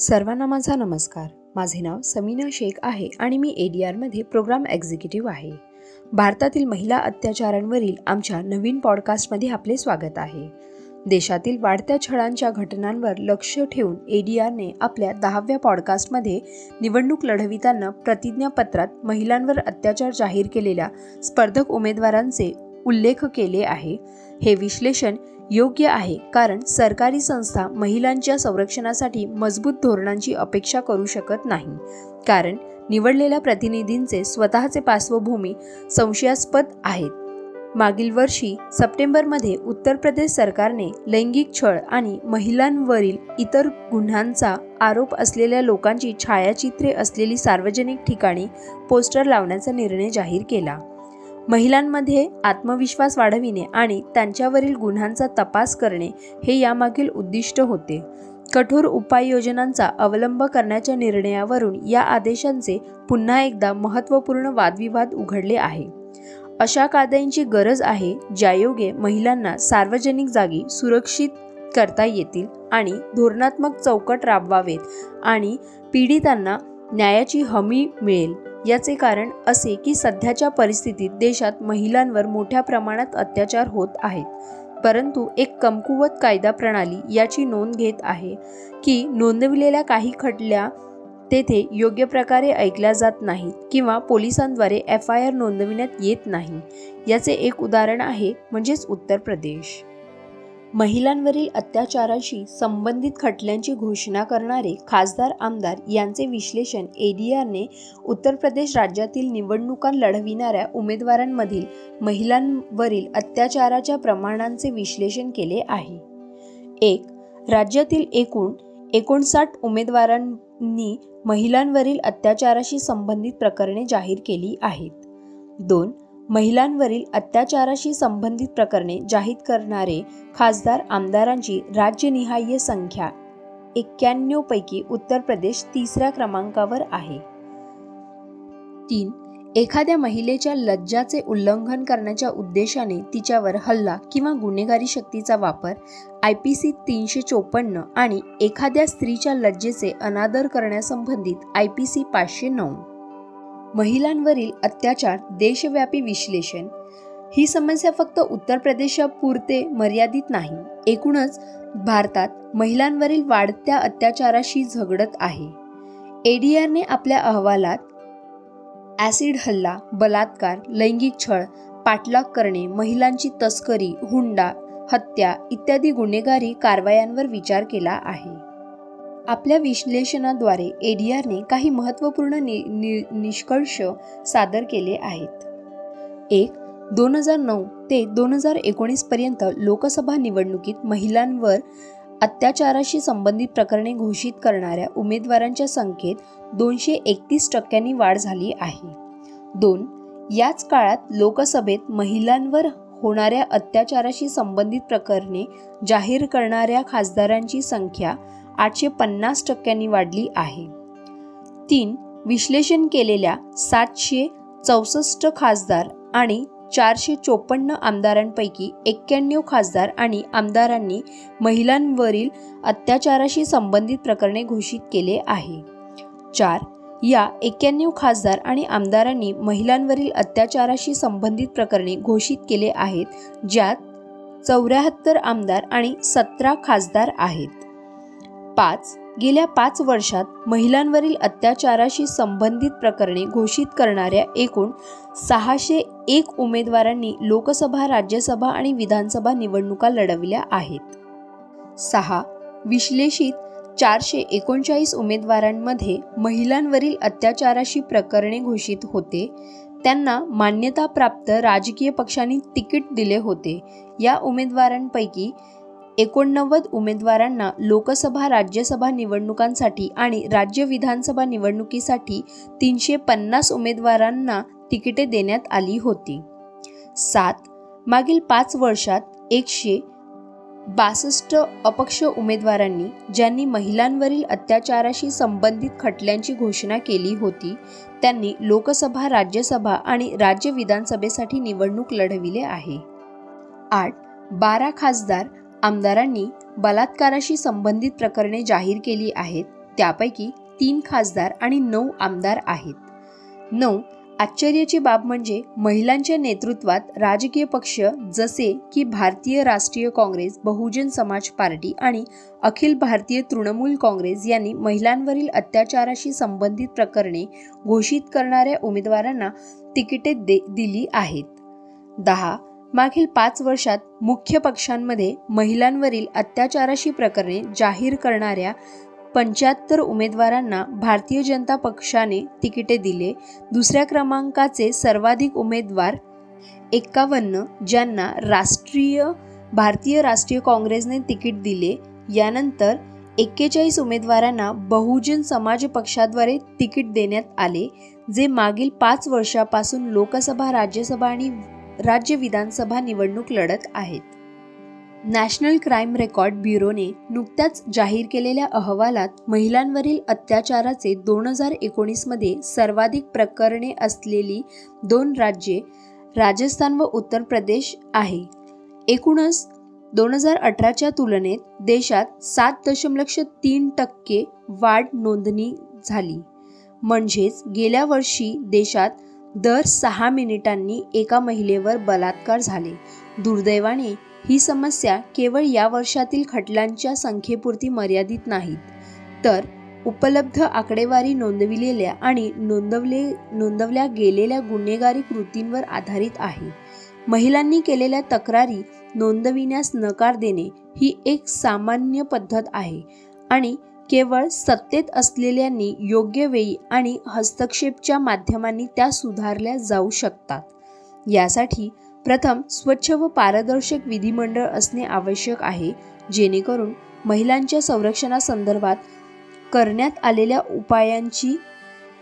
सर्वांना माझा नमस्कार. माझे नाव समीना शेख आहे आणि मी ए डी आरमध्ये प्रोग्राम एक्झिक्युटिव्ह आहे. भारतातील महिला अत्याचारांवरील आमच्या नवीन पॉडकास्टमध्ये आपले स्वागत आहे. देशातील वाढत्या छळांच्या घटनांवर लक्ष ठेवून ए डी आरने आपल्या दहाव्या पॉडकास्टमध्ये निवडणूक लढविताना प्रतिज्ञापत्रात महिलांवर अत्याचार जाहीर केलेल्या स्पर्धक उमेदवारांचे उल्लेख केले आहे. हे विश्लेषण योग्य आहे कारण सरकारी संस्था महिलांच्या संरक्षणासाठी मजबूत धोरणांची अपेक्षा करू शकत नाही. कारण निवडलेल्या प्रतिनिधींचे स्वतःचे पार्श्वभूमी संशयास्पद आहेत. मागील वर्षी सप्टेंबरमध्ये उत्तर प्रदेश सरकारने लैंगिक छळ आणि महिलांवरील इतर गुन्ह्यांचा आरोप असलेल्या लोकांची छायाचित्रे असलेली सार्वजनिक ठिकाणी पोस्टर लावण्याचा निर्णय जाहीर केला. महिलांमध्ये आत्मविश्वास वाढविणे आणि त्यांच्यावरील गुन्ह्यांचा तपास करणे हे यामागील उद्दिष्ट होते. कठोर उपाययोजनांचा अवलंब करण्याच्या निर्णयावरून या आदेशांचे पुन्हा एकदा महत्त्वपूर्ण वादविवाद उघडले आहे. अशा कायद्यांची गरज आहे ज्यायोगे महिलांना सार्वजनिक जागी सुरक्षित करता येतील आणि धोरणात्मक चौकट राबवावेत आणि पीडितांना न्यायाची हमी मिळेल. याचे कारण असे की सध्याच्या परिस्थितीत देशात महिलांवर मोठ्या प्रमाणात अत्याचार होत आहेत. परंतु एक कमकुवत कायदा प्रणाली याची नोंद घेत आहे की नोंदविलेल्या काही खटल्या तेथे योग्य प्रकारे ऐकल्या जात नाहीत किंवा पोलिसांद्वारे एफ आय आर नोंदविण्यात येत नाही. याचे एक उदाहरण आहे म्हणजेच उत्तर प्रदेश. महिलांवरील अत्याचाराशी संबंधित खटल्यांची घोषणा करणारे खासदार आमदार यांचे विश्लेषण एडीआरने उत्तर प्रदेश राज्यातील निवडणुका लढविणाऱ्या उमेदवारांमधील महिलांवरील अत्याचाराच्या प्रमाणांचे विश्लेषण केले आहे. एक राज्यातील एकूण एकोणसाठ उमेदवारांनी महिलांवरील अत्याचाराशी संबंधित प्रकरणे जाहीर केली आहेत. दोन महिलांवरील अत्याचाराशी संबंधित प्रकरणे जाहीर करणारे खासदार आमदारांची राज्यनिहाय संख्या एक्क्याण्णवपैकी उत्तर प्रदेश तिसऱ्या क्रमांकावर आहे. तीन. एखाद्या महिलेच्या लज्जाचे उल्लंघन करण्याच्या उद्देशाने तिच्यावर हल्ला किंवा गुन्हेगारी शक्तीचा वापर आय पी सी तीनशे चोपन्न आणि एखाद्या स्त्रीच्या लज्जेचे अनादर करण्यासंबंधित आय पी सी पाचशे नऊ. महिलांवरील अत्याचार देशव्यापी विश्लेषण. ही समस्या फक्त उत्तर प्रदेशापुरते मर्यादित नाही. एकूणच भारतात महिलांवरील वाढत्या अत्याचाराशी झगडत आहे. एडीआरने आपल्या अहवालात ॲसिड हल्ला बलात्कार लैंगिक छळ पाठलाग करणे महिलांची तस्करी हुंडा हत्या इत्यादी गुन्हेगारी कारवायांवर विचार केला आहे. आपल्या विश्लेषणाद्वारे एडीआरने काही महत्त्वपूर्ण नि, नि निष्कर्ष सादर केले आहेत. एक दोन हजार नऊ ते दोन हजार एकोणीसपर्यंत लोकसभा निवडणुकीत महिलांवर अत्याचाराशी संबंधित प्रकरणे घोषित करणाऱ्या उमेदवारांच्या संख्येत दोनशे एकतीस टक्क्यांनी वाढ झाली आहे. दोन याच काळात लोकसभेत महिलांवर होणाऱ्या अत्याचाराशी संबंधित प्रकरणे जाहीर करणाऱ्या खासदारांची संख्या आठशे पन्नास टक्क्यांनी वाढली आहे. तीन विश्लेषण केलेल्या सातशे चौसष्ट खासदार आणि चारशे चोपन्न आमदारांपैकी एक्क्याण्णव खासदार आणि आमदारांनी महिलांवरील अत्याचाराशी संबंधित प्रकरणे घोषित केले आहे. चार या एक्क्याण्णव खासदार आणि आमदारांनी महिलांवरील अत्याचाराशी संबंधित प्रकरणे घोषित केले आहेत ज्यात चौऱ्याहत्तर आमदार आणि सतरा खासदार आहेत. पाच गेल्या पाच वर्षात महिलांवरील अत्याचाराशी संबंधित प्रकरणे घोषित करणाऱ्या एकूण सहाशे एक उमेदवारांनी लोकसभा राज्यसभा आणि विधानसभा निवडणुका लढविल्या आहेत. सहा विश्लेषित चारशे एकोणचाळीस उमेदवारांमध्ये महिलांवरील अत्याचाराशी प्रकरणे घोषित होते. त्यांना मान्यताप्राप्त राजकीय पक्षांनी तिकीट दिले होते. या उमेदवारांपैकी एकोणनव्वद उमेदवारांना लोकसभा राज्यसभा निवडणुकांसाठी आणि राज्य विधानसभा निवडणुकीसाठी तीनशे पन्नास उमेदवारांना तिकिटे देण्यात आली होती. सात मागील पाच वर्षात एकशे बासष्ट अपक्ष उमेदवारांनी ज्यांनी महिलांवरील अत्याचाराशी संबंधित खटल्यांची घोषणा केली होती त्यांनी लोकसभा राज्यसभा आणि राज्य विधानसभेसाठी निवडणूक लढविले आहे. आठ बारा खासदार आमदारांनी बलात्काराशी संबंधित प्रकरणे जाहीर केली आहेत. त्यापैकी तीन खासदार आणि नऊ आमदार आहेत. नऊ आश्चर्याची बाब म्हणजे महिलांच्या नेतृत्वात राजकीय पक्ष जसे की भारतीय राष्ट्रीय काँग्रेस बहुजन समाज पार्टी आणि अखिल भारतीय तृणमूल काँग्रेस यांनी महिलांवरील अत्याचाराशी संबंधित प्रकरणे घोषित करणाऱ्या उमेदवारांना तिकिटे दे दिली आहेत. दहा मागील पाच वर्षात मुख्य पक्षांमध्ये महिलांवरील अत्याचाराशी प्रकरणे जाहीर करणाऱ्या पंच्याहत्तर उमेदवारांना भारतीय जनता पक्षाने तिकिटे दिले. दुसऱ्या क्रमांकाचे सर्वाधिक उमेदवार एक्कावन्न ज्यांना राष्ट्रीय भारतीय राष्ट्रीय काँग्रेसने तिकीट दिले. यानंतर एक्केचाळीस उमेदवारांना बहुजन समाज पक्षाद्वारे तिकीट देण्यात आले जे मागील पाच वर्षापासून लोकसभा राज्यसभा आणि राज्य विधानसभा निवडणूक लढत आहेत. नॅशनल क्राईम रेकॉर्ड ब्युरोने नुकत्याच जाहीर केलेल्या अहवालात महिलांवरील अत्याचाराचे दोन हजार एकोणीसमध्ये सर्वाधिक प्रकरणे असलेली दोन राज्ये राजस्थान व उत्तर प्रदेश आहे. एकूणच दोन हजार अठराच्या तुलनेत देशात सात दशमलक्ष तीन टक्के वाढ नोंदणी झाली. म्हणजेच गेल्या वर्षी देशात दर सहा मिनिटांनी एका महिलेवर बलात्कार झाले. दुर्दैवाने ही समस्या केवळ या वर्षातील खटलांच्या संख्येपुरती मर्यादित नाहीत. तर उपलब्ध आकडेवारी नोंदविलेल्या आणि नोंदवले नोंदवल्या गेलेल्या गुन्हेगारी कृतींवर आधारित आहे. महिलांनी केलेल्या तक्रारी नोंदविण्यास नकार देणे ही एक सामान्य पद्धत आहे आणि केवळ सत्तेत असलेल्यांनी योग्य वेळी आणि हस्तक्षेपच्या माध्यमांनी त्या सुधारल्या जाऊ शकतात. यासाठी प्रथम स्वच्छ व पारदर्शक विधिमंडळ असणे आवश्यक आहे जेणेकरून महिलांच्या संरक्षणासंदर्भात करण्यात आलेल्या उपायांची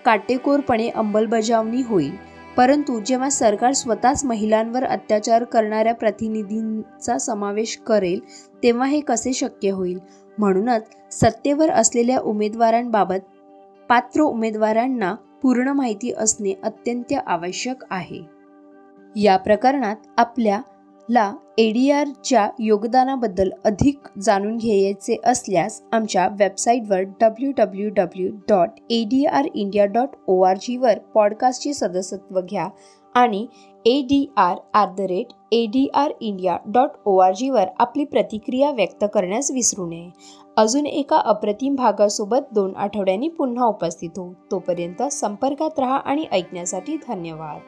काटेकोरपणे अंमलबजावणी होईल. परंतु जेव्हा सरकार स्वतःच महिलांवर अत्याचार करणाऱ्या प्रतिनिधींचा समावेश करेल तेव्हा हे कसे शक्य होईल? म्हणूनच सत्तेवर असलेल्या उमेदवारांबाबत पात्र उमेदवारांना पूर्ण माहिती असणे अत्यंत आवश्यक आहे. या प्रकरणात आपल्याला ए डी आरच्या योगदानाबद्दल अधिक जाणून घ्यायचे असल्यास आमच्या वेबसाईटवर W W W dot A D R India dot O R जीवर पॉडकास्टचे सदस्यत्व घ्या आणि A D R at the rate A D R India dot O R जीवर आपली प्रतिक्रिया व्यक्त करण्यास विसरू नये. अजून एका अप्रतिम भागासोबत दोन आठवड्यांनी पुन्हा उपस्थित होऊ. तोपर्यंत संपर्कात रहा आणि ऐकण्यासाठी धन्यवाद.